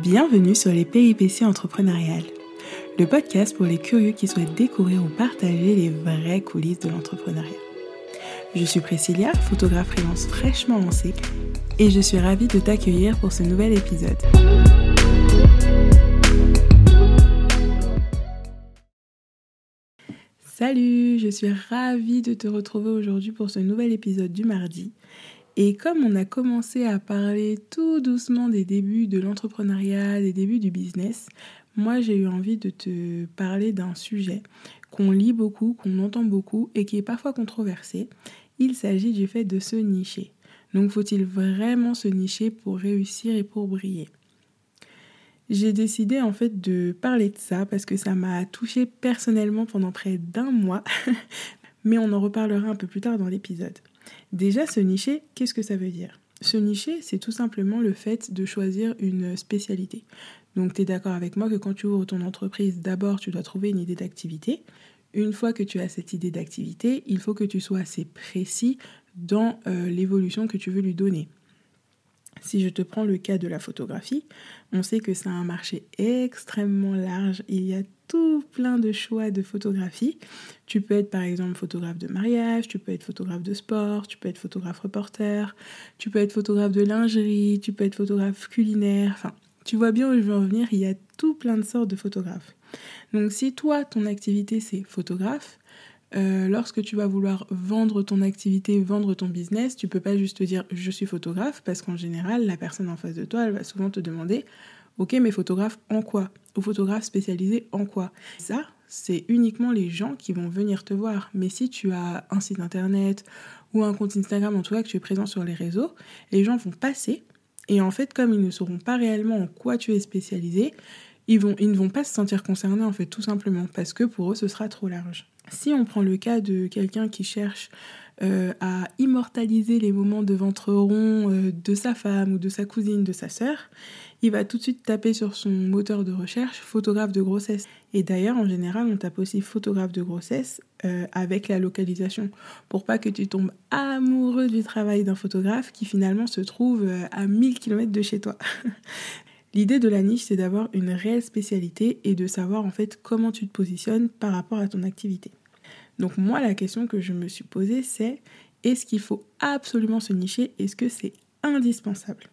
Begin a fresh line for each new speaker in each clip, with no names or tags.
Bienvenue sur les péripéties entrepreneuriales, le podcast pour les curieux qui souhaitent découvrir ou partager les vraies coulisses de l'entrepreneuriat. Je suis Priscilla, photographe freelance fraîchement lancée, et je suis ravie de t'accueillir pour ce nouvel épisode. Salut, je suis ravie de te retrouver aujourd'hui pour ce nouvel épisode du mardi. Et comme on a commencé à parler tout doucement des débuts de l'entrepreneuriat, des débuts du business, moi j'ai eu envie de te parler d'un sujet qu'on lit beaucoup, qu'on entend beaucoup et qui est parfois controversé. Il s'agit du fait de se nicher. Donc faut-il vraiment se nicher pour réussir et pour briller? J'ai décidé en fait de parler de ça parce que ça m'a touché personnellement pendant près d'un mois, mais on en reparlera un peu plus tard dans l'épisode. Déjà, se nicher, qu'est-ce que ça veut dire? Se nicher, c'est tout simplement le fait de choisir une spécialité. Donc, tu es d'accord avec moi que quand tu ouvres ton entreprise, d'abord, tu dois trouver une idée d'activité. Une fois que tu as cette idée d'activité, il faut que tu sois assez précis dans euh, l'évolution que tu veux lui donner. Si je te prends le cas de la photographie, on sait que c'est un marché extrêmement large. Il y a tout plein de choix de photographie. Tu peux être par exemple photographe de mariage, tu peux être photographe de sport, tu peux être photographe reporter, tu peux être photographe de lingerie, tu peux être photographe culinaire. Enfin, tu vois bien où je veux en venir, il y a tout plein de sortes de photographes. Donc si toi, ton activité c'est photographe, euh, lorsque tu vas vouloir vendre ton activité, vendre ton business, tu peux pas juste te dire je suis photographe parce qu'en général, la personne en face de toi, elle va souvent te demander ok, mais photographe en quoi? Ou photographe spécialisé en quoi? Ça, c'est uniquement les gens qui vont venir te voir. Mais si tu as un site internet ou un compte Instagram, en tout cas que tu es présent sur les réseaux, les gens vont passer. Et en fait, comme ils ne sauront pas réellement en quoi tu es spécialisé, ils, vont, ils ne vont pas se sentir concernés, en fait, tout simplement, parce que pour eux, ce sera trop large. Si on prend le cas de quelqu'un qui cherche euh, à immortaliser les moments de ventre rond euh, de sa femme ou de sa cousine, de sa sœur, il va tout de suite taper sur son moteur de recherche photographe de grossesse. Et d'ailleurs, en général, on tape aussi photographe de grossesse euh, avec la localisation pour pas que tu tombes amoureux du travail d'un photographe qui finalement se trouve à 1000 km de chez toi. L'idée de la niche, c'est d'avoir une réelle spécialité et de savoir en fait comment tu te positionnes par rapport à ton activité. Donc moi, la question que je me suis posée, c'est est-ce qu'il faut absolument se nicher? Est-ce que c'est indispensable?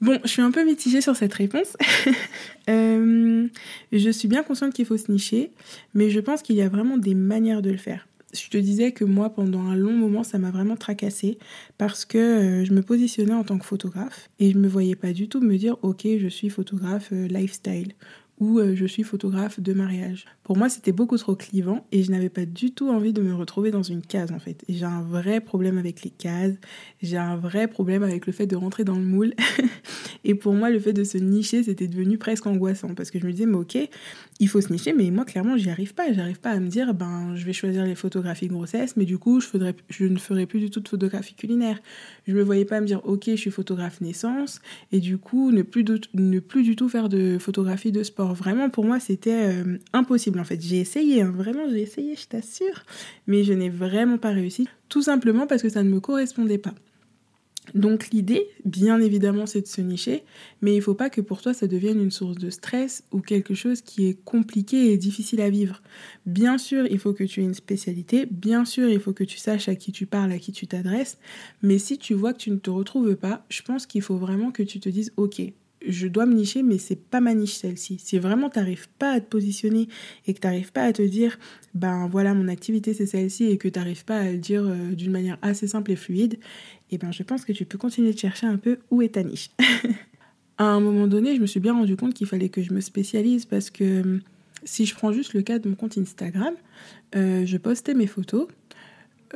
Bon, je suis un peu mitigée sur cette réponse. Euh, je suis bien consciente qu'il faut se nicher, mais je pense qu'il y a vraiment des manières de le faire je te disais que moi, pendant un long moment, ça m'a vraiment tracassé parce que euh, je me positionnais en tant que photographe et je me voyais pas du tout me dire, ok, je suis photographe euh, lifestyle ou euh, je suis photographe de mariage. Pour moi, c'était beaucoup trop clivant et je n'avais pas du tout envie de me retrouver dans une case en fait. j'ai un vrai problème avec les cases, j'ai un vrai problème avec le fait de rentrer dans le moule. et pour moi, le fait de se nicher, c'était devenu presque angoissant parce que je me disais, mais ok, il faut se nicher, mais moi, clairement, j'y arrive pas. J'arrive pas à me dire, ben, je vais choisir les photographies grossesse, mais du coup, je, ne ferai plus du tout de photographie culinaire. Je me voyais pas me dire, ok, je suis photographe naissance et du coup, ne plus du tout faire de photographie de sport Vraiment, pour moi, c'était euh, impossible en fait. J'ai essayé, hein. vraiment, j'ai essayé, je t'assure, mais je n'ai vraiment pas réussi, tout simplement parce que ça ne me correspondait pas. Donc l'idée, bien évidemment, c'est de se nicher, mais il ne faut pas que pour toi ça devienne une source de stress ou quelque chose qui est compliqué et difficile à vivre. Bien sûr, il faut que tu aies une spécialité, bien sûr, il faut que tu saches à qui tu parles, à qui tu t'adresses, mais si tu vois que tu ne te retrouves pas, je pense qu'il faut vraiment que tu te dises, ok, je dois me nicher, mais c'est pas ma niche celle-ci. Si vraiment tu n'arrives pas à te positionner et que tu n'arrives pas à te dire, ben voilà, mon activité c'est celle-ci et que tu n'arrives pas à le dire euh, d'une manière assez simple et fluide, eh ben je pense que tu peux continuer de chercher un peu où est ta niche. à un moment donné, je me suis bien rendu compte qu'il fallait que je me spécialise parce que hum, si je prends juste le cas de mon compte Instagram, euh, je postais mes photos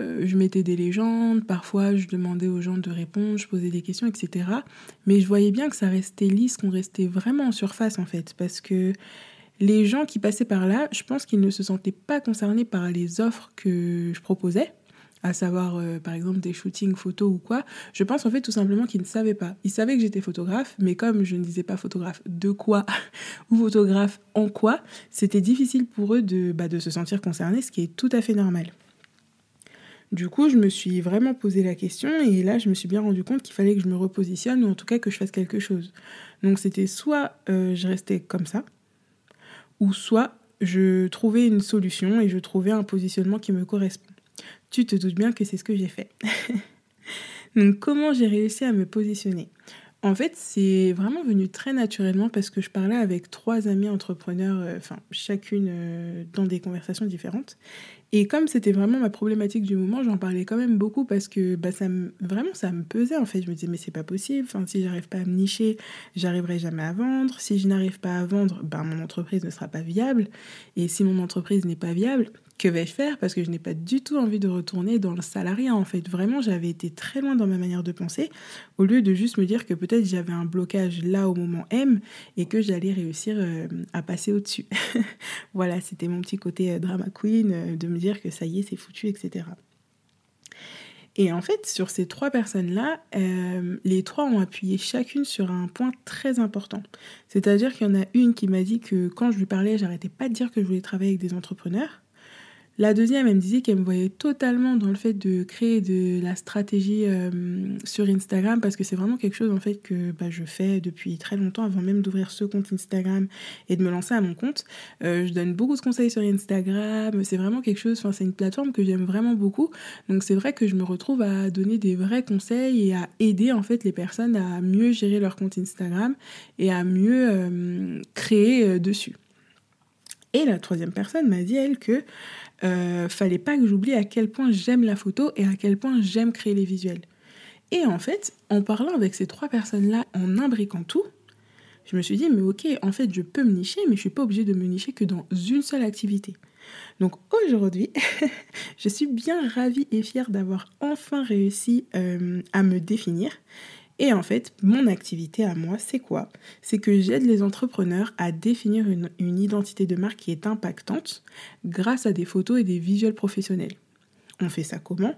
euh, je mettais des légendes, parfois je demandais aux gens de répondre, je posais des questions, etc. Mais je voyais bien que ça restait lisse, qu'on restait vraiment en surface en fait, parce que les gens qui passaient par là, je pense qu'ils ne se sentaient pas concernés par les offres que je proposais, à savoir euh, par exemple des shootings photos ou quoi. Je pense en fait tout simplement qu'ils ne savaient pas. Ils savaient que j'étais photographe, mais comme je ne disais pas photographe de quoi ou photographe en quoi, c'était difficile pour eux de, bah, de se sentir concernés, ce qui est tout à fait normal. Du coup, je me suis vraiment posé la question et là, je me suis bien rendu compte qu'il fallait que je me repositionne ou en tout cas que je fasse quelque chose. Donc c'était soit euh, je restais comme ça, ou soit je trouvais une solution et je trouvais un positionnement qui me correspond. Tu te doutes bien que c'est ce que j'ai fait. Donc comment j'ai réussi à me positionner? En fait, c'est vraiment venu très naturellement parce que je parlais avec trois amis entrepreneurs, euh, enfin chacune euh, dans des conversations différentes. Et comme c'était vraiment ma problématique du moment, j'en parlais quand même beaucoup parce que bah, ça me, vraiment ça me pesait en fait. Je me disais mais c'est pas possible, enfin, si j'arrive pas à me nicher, j'arriverai jamais à vendre. Si je n'arrive pas à vendre, bah, mon entreprise ne sera pas viable. Et si mon entreprise n'est pas viable, que vais-je faire Parce que je n'ai pas du tout envie de retourner dans le salariat en fait. Vraiment j'avais été très loin dans ma manière de penser au lieu de juste me dire que peut-être j'avais un blocage là au moment M et que j'allais réussir euh, à passer au-dessus. voilà, c'était mon petit côté euh, drama queen euh, de me dire que ça y est, c'est foutu, etc. Et en fait, sur ces trois personnes-là, les trois ont appuyé chacune sur un point très important. C'est-à-dire qu'il y en a une qui m'a dit que quand je lui parlais, j'arrêtais pas de dire que je voulais travailler avec des entrepreneurs. La deuxième, elle me disait qu'elle me voyait totalement dans le fait de créer de la stratégie euh, sur Instagram parce que c'est vraiment quelque chose en fait que bah, je fais depuis très longtemps avant même d'ouvrir ce compte Instagram et de me lancer à mon compte. Euh, je donne beaucoup de conseils sur Instagram, c'est vraiment quelque chose, enfin c'est une plateforme que j'aime vraiment beaucoup. Donc c'est vrai que je me retrouve à donner des vrais conseils et à aider en fait les personnes à mieux gérer leur compte Instagram et à mieux euh, créer dessus. Et la troisième personne m'a dit, elle, que euh, fallait pas que j'oublie à quel point j'aime la photo et à quel point j'aime créer les visuels. Et en fait, en parlant avec ces trois personnes-là, en imbriquant tout, je me suis dit, mais ok, en fait, je peux me nicher, mais je suis pas obligée de me nicher que dans une seule activité. Donc aujourd'hui, je suis bien ravie et fière d'avoir enfin réussi euh, à me définir et en fait, mon activité à moi, c'est quoi? C'est que j'aide les entrepreneurs à définir une, identité de marque qui est impactante grâce à des photos et des visuels professionnels. On fait ça comment?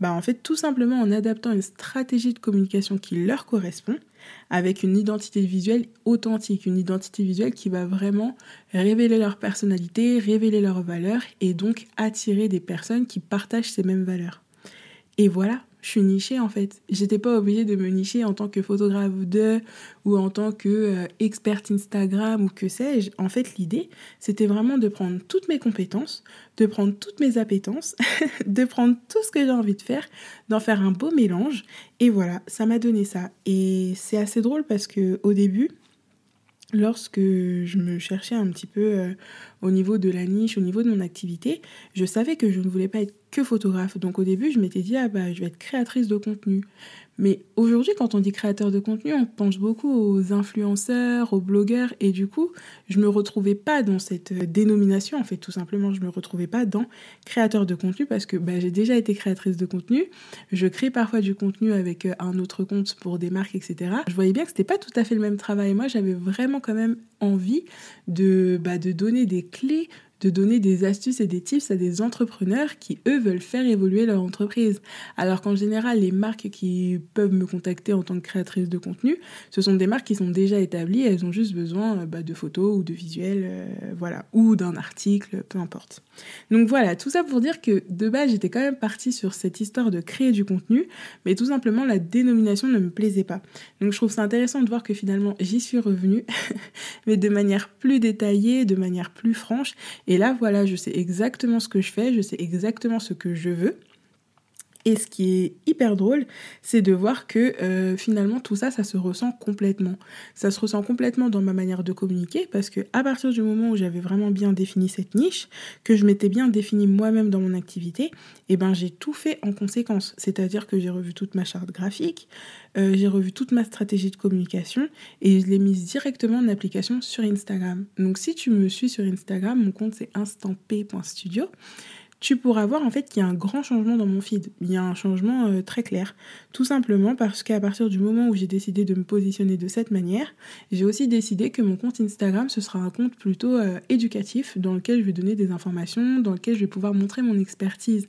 Bah en fait tout simplement en adaptant une stratégie de communication qui leur correspond avec une identité visuelle authentique, une identité visuelle qui va vraiment révéler leur personnalité, révéler leurs valeurs et donc attirer des personnes qui partagent ces mêmes valeurs. Et voilà, je suis nichée en fait. J'étais pas obligée de me nicher en tant que photographe de ou en tant que euh, experte Instagram ou que sais-je. En fait, l'idée, c'était vraiment de prendre toutes mes compétences, de prendre toutes mes appétences, de prendre tout ce que j'ai envie de faire, d'en faire un beau mélange. Et voilà, ça m'a donné ça. Et c'est assez drôle parce que au début, lorsque je me cherchais un petit peu euh, au niveau de la niche, au niveau de mon activité, je savais que je ne voulais pas être que photographe. Donc au début, je m'étais dit, ah bah, je vais être créatrice de contenu. Mais aujourd'hui, quand on dit créateur de contenu, on pense beaucoup aux influenceurs, aux blogueurs, et du coup, je me retrouvais pas dans cette euh, dénomination. En fait, tout simplement, je me retrouvais pas dans créateur de contenu parce que bah, j'ai déjà été créatrice de contenu. Je crée parfois du contenu avec euh, un autre compte pour des marques, etc. Je voyais bien que c'était pas tout à fait le même travail. Moi, j'avais vraiment quand même envie de, bah, de donner des quickly de donner des astuces et des tips à des entrepreneurs qui, eux, veulent faire évoluer leur entreprise. Alors qu'en général, les marques qui peuvent me contacter en tant que créatrice de contenu, ce sont des marques qui sont déjà établies, elles ont juste besoin euh, bah, de photos ou de visuels, euh, voilà, ou d'un article, peu importe. Donc voilà, tout ça pour dire que de base, j'étais quand même partie sur cette histoire de créer du contenu, mais tout simplement, la dénomination ne me plaisait pas. Donc je trouve ça intéressant de voir que finalement, j'y suis revenue, mais de manière plus détaillée, de manière plus franche, et là, voilà, je sais exactement ce que je fais, je sais exactement ce que je veux. Et ce qui est hyper drôle, c'est de voir que euh, finalement tout ça, ça se ressent complètement. Ça se ressent complètement dans ma manière de communiquer parce que à partir du moment où j'avais vraiment bien défini cette niche, que je m'étais bien défini moi-même dans mon activité, eh ben j'ai tout fait en conséquence. C'est-à-dire que j'ai revu toute ma charte graphique, euh, j'ai revu toute ma stratégie de communication et je l'ai mise directement en application sur Instagram. Donc si tu me suis sur Instagram, mon compte c'est instantp.studio tu pourras voir en fait qu'il y a un grand changement dans mon feed. Il y a un changement euh, très clair. Tout simplement parce qu'à partir du moment où j'ai décidé de me positionner de cette manière, j'ai aussi décidé que mon compte Instagram, ce sera un compte plutôt euh, éducatif dans lequel je vais donner des informations, dans lequel je vais pouvoir montrer mon expertise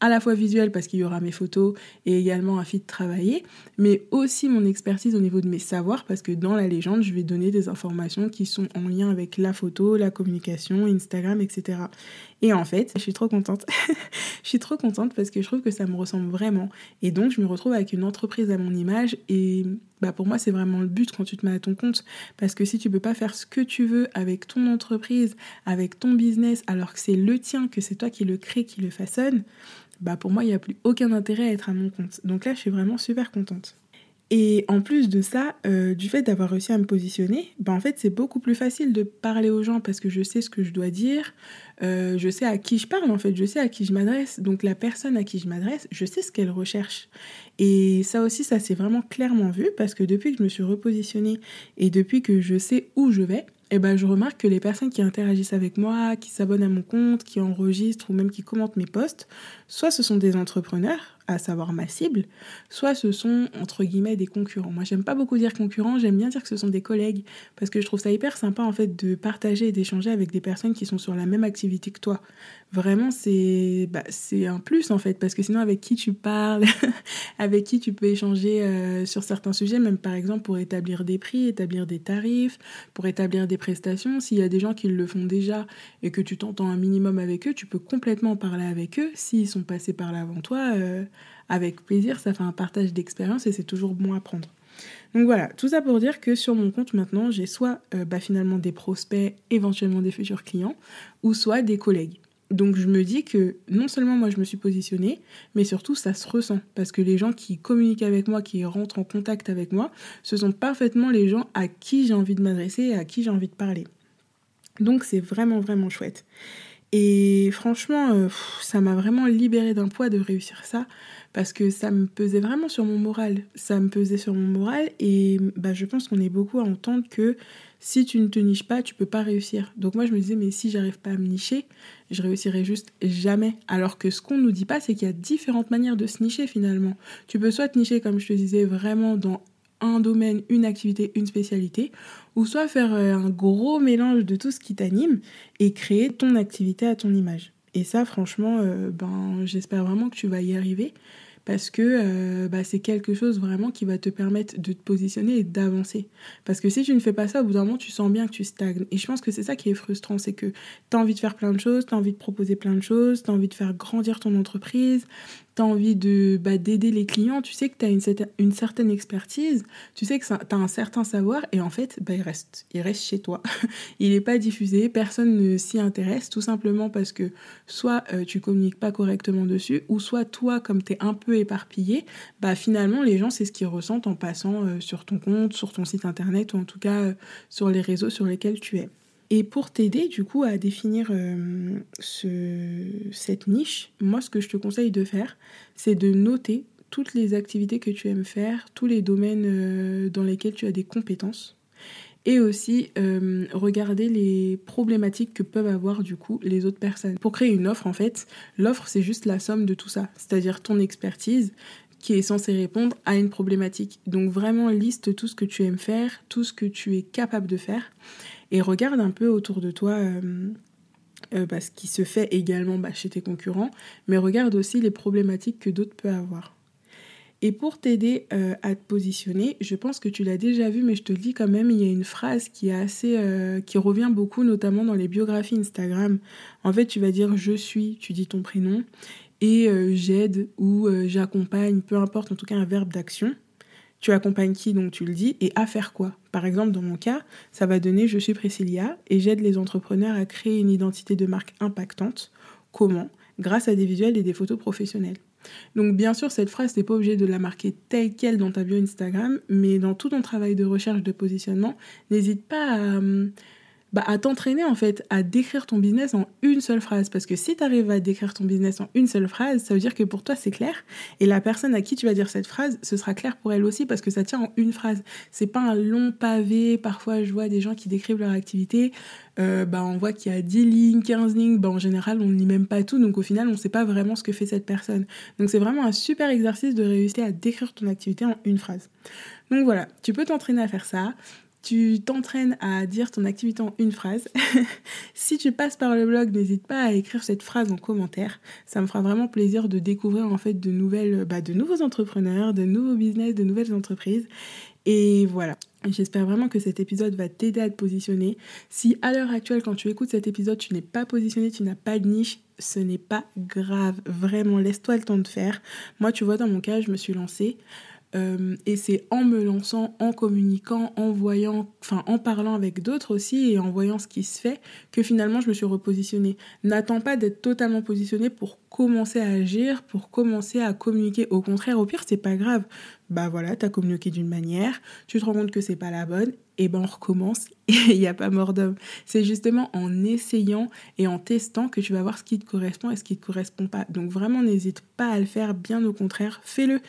à la fois visuel parce qu'il y aura mes photos et également un feed travaillé, mais aussi mon expertise au niveau de mes savoirs parce que dans la légende, je vais donner des informations qui sont en lien avec la photo, la communication, Instagram, etc. Et en fait, je suis trop contente. je suis trop contente parce que je trouve que ça me ressemble vraiment. Et donc, je me retrouve avec une entreprise à mon image. Et bah, pour moi, c'est vraiment le but quand tu te mets à ton compte. Parce que si tu peux pas faire ce que tu veux avec ton entreprise, avec ton business, alors que c'est le tien, que c'est toi qui le crée, qui le façonne, bah pour moi, il n'y a plus aucun intérêt à être à mon compte. Donc là, je suis vraiment super contente. Et en plus de ça, euh, du fait d'avoir réussi à me positionner, bah en fait c'est beaucoup plus facile de parler aux gens parce que je sais ce que je dois dire, euh, je sais à qui je parle en fait, je sais à qui je m'adresse. Donc la personne à qui je m'adresse, je sais ce qu'elle recherche. Et ça aussi, ça s'est vraiment clairement vu parce que depuis que je me suis repositionnée et depuis que je sais où je vais, eh ben, je remarque que les personnes qui interagissent avec moi, qui s'abonnent à mon compte, qui enregistrent ou même qui commentent mes posts, soit ce sont des entrepreneurs, à savoir ma cible, soit ce sont entre guillemets des concurrents. Moi, j'aime pas beaucoup dire concurrents, j'aime bien dire que ce sont des collègues parce que je trouve ça hyper sympa en fait de partager et d'échanger avec des personnes qui sont sur la même activité que toi. Vraiment, c'est bah, c'est un plus en fait parce que sinon avec qui tu parles, avec qui tu peux échanger euh, sur certains sujets, même par exemple pour établir des prix, établir des tarifs, pour établir des prestations, s'il y a des gens qui le font déjà et que tu t'entends un minimum avec eux, tu peux complètement parler avec eux s'ils sont passés par là avant toi. Euh, avec plaisir, ça fait un partage d'expérience et c'est toujours bon à prendre. Donc voilà, tout ça pour dire que sur mon compte maintenant, j'ai soit euh, bah, finalement des prospects, éventuellement des futurs clients, ou soit des collègues. Donc je me dis que non seulement moi je me suis positionnée, mais surtout ça se ressent. Parce que les gens qui communiquent avec moi, qui rentrent en contact avec moi, ce sont parfaitement les gens à qui j'ai envie de m'adresser et à qui j'ai envie de parler. Donc c'est vraiment vraiment chouette. Et franchement, euh, ça m'a vraiment libéré d'un poids de réussir ça parce que ça me pesait vraiment sur mon moral. Ça me pesait sur mon moral et bah, je pense qu'on est beaucoup à entendre que si tu ne te niches pas, tu peux pas réussir. Donc moi je me disais mais si j'arrive pas à me nicher, je réussirai juste jamais. Alors que ce qu'on nous dit pas, c'est qu'il y a différentes manières de se nicher finalement. Tu peux soit te nicher comme je te disais vraiment dans un domaine, une activité, une spécialité, ou soit faire euh, un gros mélange de tout ce qui t'anime et créer ton activité à ton image. Et ça, franchement, euh, ben, j'espère vraiment que tu vas y arriver parce que euh, bah, c'est quelque chose vraiment qui va te permettre de te positionner et d'avancer. Parce que si tu ne fais pas ça, au bout d'un moment, tu sens bien que tu stagnes. Et je pense que c'est ça qui est frustrant, c'est que tu as envie de faire plein de choses, tu as envie de proposer plein de choses, tu as envie de faire grandir ton entreprise, envie de bah, d'aider les clients, tu sais que tu as une, une, certaine expertise, tu sais que tu as un certain savoir, et en fait, bah, il, reste, il reste chez toi. il n'est pas diffusé, personne ne s'y intéresse, tout simplement parce que soit euh, tu communiques pas correctement dessus, ou soit toi, comme tu es un peu éparpillé, bah, finalement, les gens, c'est ce qu'ils ressentent en passant euh, sur ton compte, sur ton site internet, ou en tout cas euh, sur les réseaux sur lesquels tu es. Et pour t'aider du coup à définir euh, cette niche, moi ce que je te conseille de faire, c'est de noter toutes les activités que tu aimes faire, tous les domaines euh, dans lesquels tu as des compétences. Et aussi euh, regarder les problématiques que peuvent avoir du coup les autres personnes. Pour créer une offre en fait, l'offre c'est juste la somme de tout ça, c'est-à-dire ton expertise, qui est censée répondre à une problématique. Donc vraiment liste tout ce que tu aimes faire, tout ce que tu es capable de faire et regarde un peu autour de toi euh, euh, bah, ce qui se fait également bah, chez tes concurrents, mais regarde aussi les problématiques que d'autres peuvent avoir. Et pour t'aider euh, à te positionner, je pense que tu l'as déjà vu, mais je te le dis quand même, il y a une phrase qui est assez, qui revient beaucoup, notamment dans les biographies Instagram. En fait, tu vas dire je suis, tu dis ton prénom, et j'aide ou j'accompagne, peu importe, en tout cas un verbe d'action. Tu accompagnes qui, donc tu le dis, et à faire quoi? Par exemple, dans mon cas, ça va donner Je suis Priscilla et j'aide les entrepreneurs à créer une identité de marque impactante. Comment? Grâce à des visuels et des photos professionnelles. Donc bien sûr, cette phrase, n'est pas obligé de la marquer telle qu'elle dans ta bio Instagram, mais dans tout ton travail de recherche de positionnement, n'hésite pas à... Bah, à t'entraîner en fait à décrire ton business en une seule phrase. Parce que si tu arrives à décrire ton business en une seule phrase, ça veut dire que pour toi c'est clair. Et la personne à qui tu vas dire cette phrase, ce sera clair pour elle aussi parce que ça tient en une phrase. C'est pas un long pavé. Parfois je vois des gens qui décrivent leur activité. Euh, bah, on voit qu'il y a 10 lignes, 15 lignes. Bah, en général, on lit même pas tout. Donc au final, on ne sait pas vraiment ce que fait cette personne. Donc c'est vraiment un super exercice de réussir à décrire ton activité en une phrase. Donc voilà, tu peux t'entraîner à faire ça. Tu t'entraînes à dire ton activité en une phrase. si tu passes par le blog, n'hésite pas à écrire cette phrase en commentaire. Ça me fera vraiment plaisir de découvrir en fait de nouvelles, bah, de nouveaux entrepreneurs, de nouveaux business, de nouvelles entreprises. Et voilà. J'espère vraiment que cet épisode va t'aider à te positionner. Si à l'heure actuelle, quand tu écoutes cet épisode, tu n'es pas positionné, tu n'as pas de niche, ce n'est pas grave. Vraiment, laisse-toi le temps de faire. Moi, tu vois, dans mon cas, je me suis lancée. Euh, et c'est en me lançant, en communiquant, en voyant, enfin en parlant avec d'autres aussi et en voyant ce qui se fait que finalement je me suis repositionnée. N'attends pas d'être totalement positionné pour commencer à agir, pour commencer à communiquer. Au contraire, au pire, c'est pas grave. Bah voilà, t'as communiqué d'une manière, tu te rends compte que c'est pas la bonne, et ben on recommence et il n'y a pas mort d'homme. C'est justement en essayant et en testant que tu vas voir ce qui te correspond et ce qui te correspond pas. Donc vraiment, n'hésite pas à le faire, bien au contraire, fais-le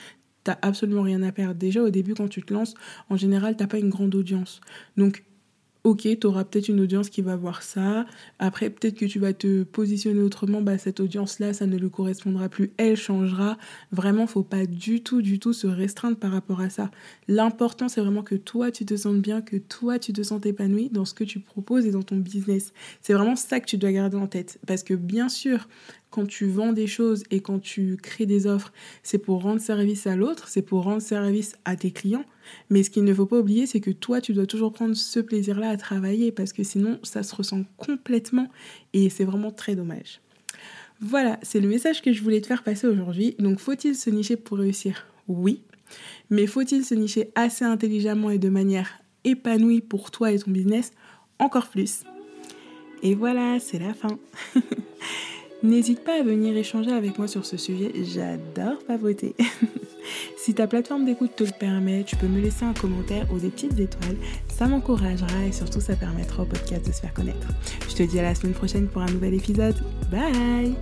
t'as absolument rien à perdre. Déjà, au début, quand tu te lances, en général, t'as pas une grande audience. Donc, ok, tu auras peut-être une audience qui va voir ça. Après, peut-être que tu vas te positionner autrement. Bah, cette audience-là, ça ne lui correspondra plus. Elle changera. Vraiment, faut pas du tout, du tout se restreindre par rapport à ça. L'important, c'est vraiment que toi, tu te sentes bien, que toi, tu te sens épanoui dans ce que tu proposes et dans ton business. C'est vraiment ça que tu dois garder en tête. Parce que bien sûr, quand tu vends des choses et quand tu crées des offres, c'est pour rendre service à l'autre, c'est pour rendre service à tes clients. Mais ce qu'il ne faut pas oublier, c'est que toi, tu dois toujours prendre ce plaisir-là à travailler parce que sinon, ça se ressent complètement et c'est vraiment très dommage. Voilà, c'est le message que je voulais te faire passer aujourd'hui. Donc, faut-il se nicher pour réussir? Oui. Mais faut-il se nicher assez intelligemment et de manière épanouie pour toi et ton business? Encore plus. Et voilà, c'est la fin. N'hésite pas à venir échanger avec moi sur ce sujet, j'adore pavoter. si ta plateforme d'écoute te le permet, tu peux me laisser un commentaire ou des petites étoiles, ça m'encouragera et surtout ça permettra au podcast de se faire connaître. Je te dis à la semaine prochaine pour un nouvel épisode. Bye